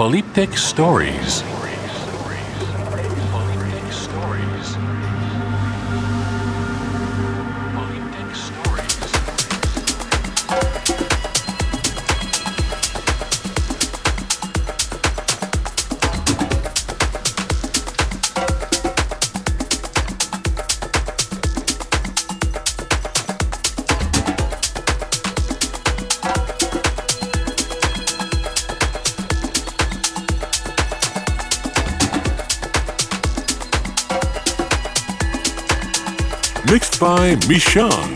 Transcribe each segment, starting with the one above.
Polyptych Stories. By Mishan.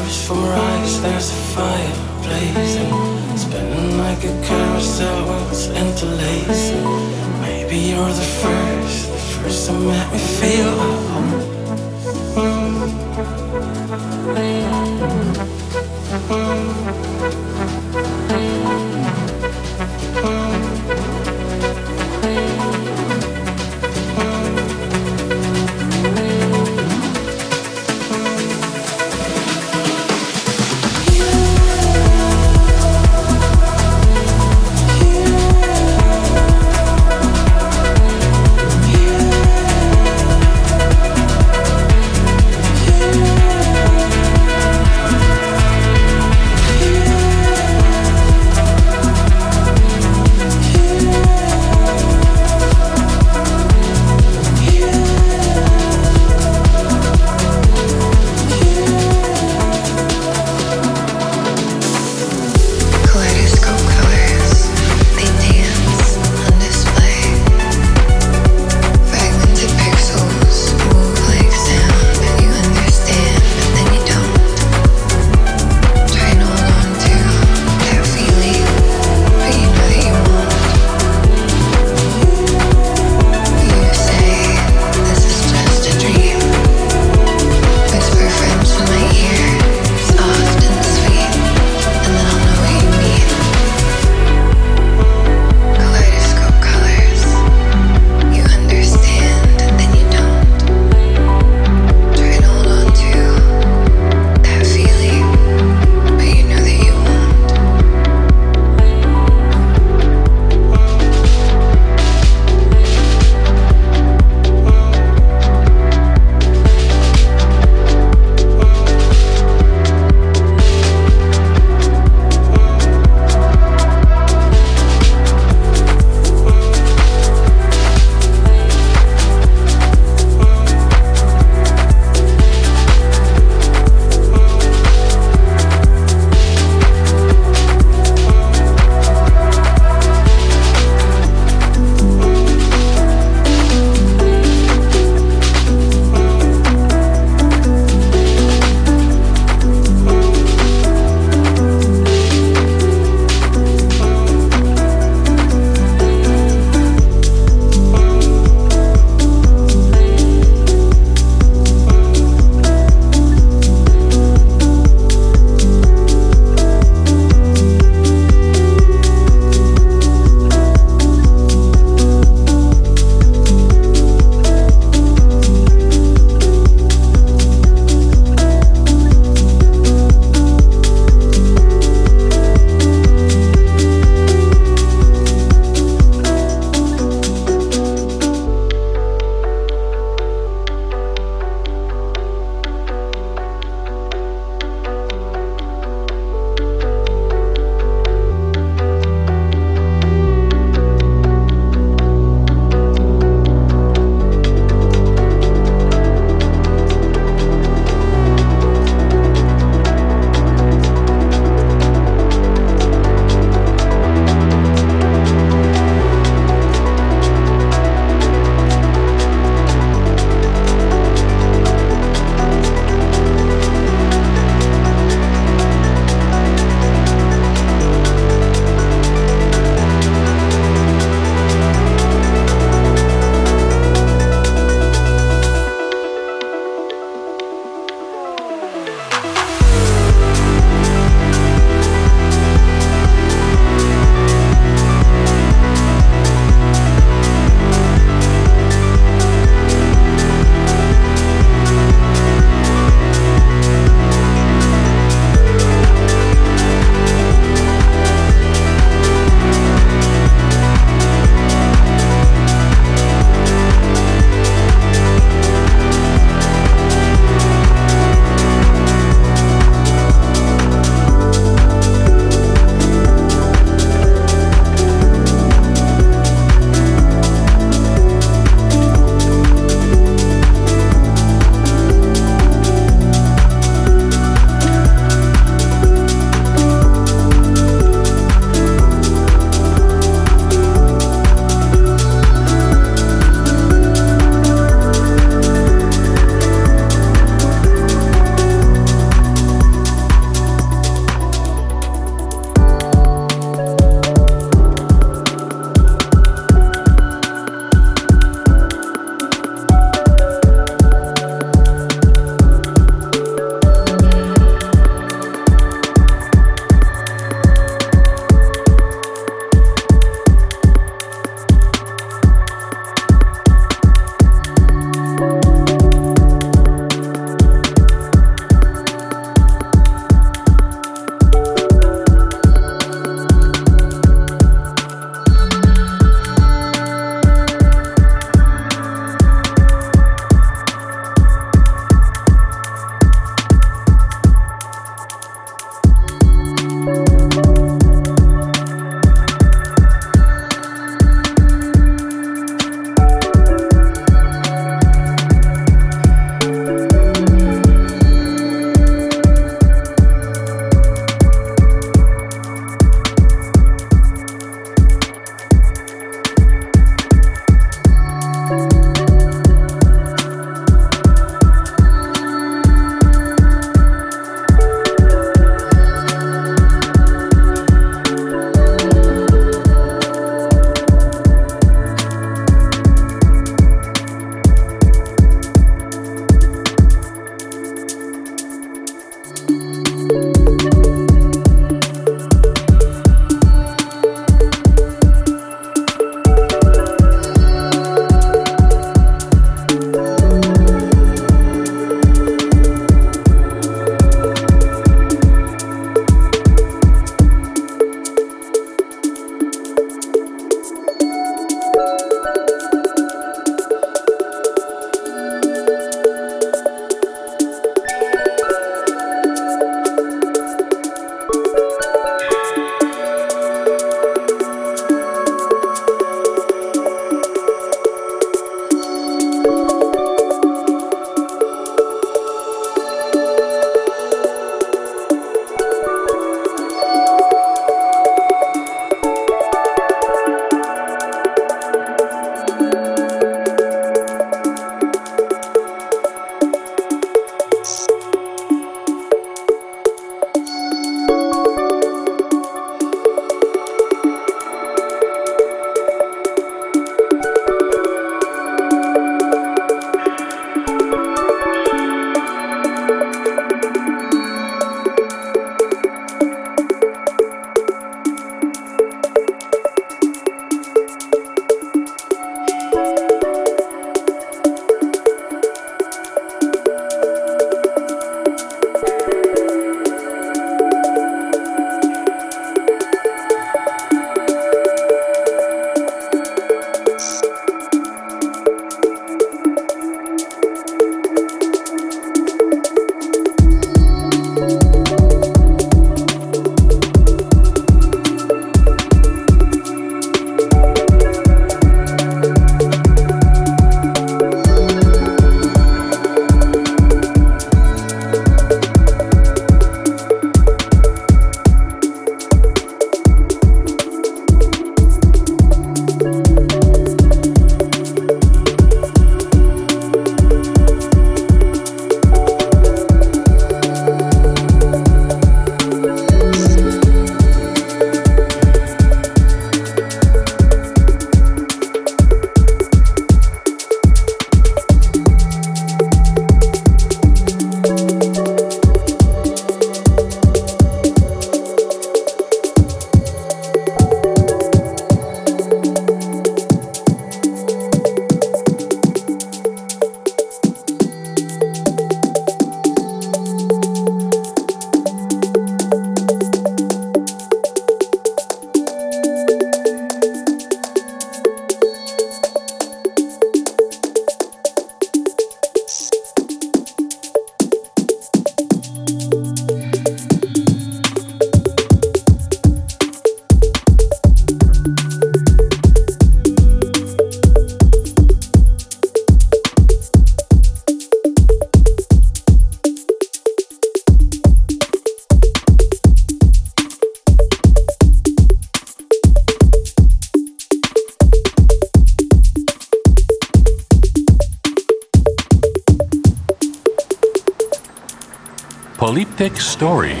Polyptych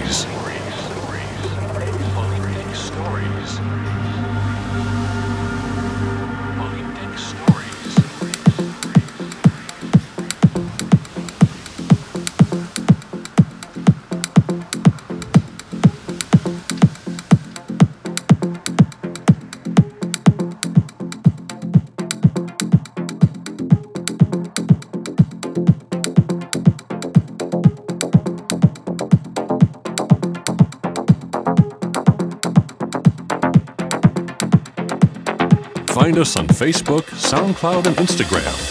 us on Facebook, SoundCloud, and Instagram.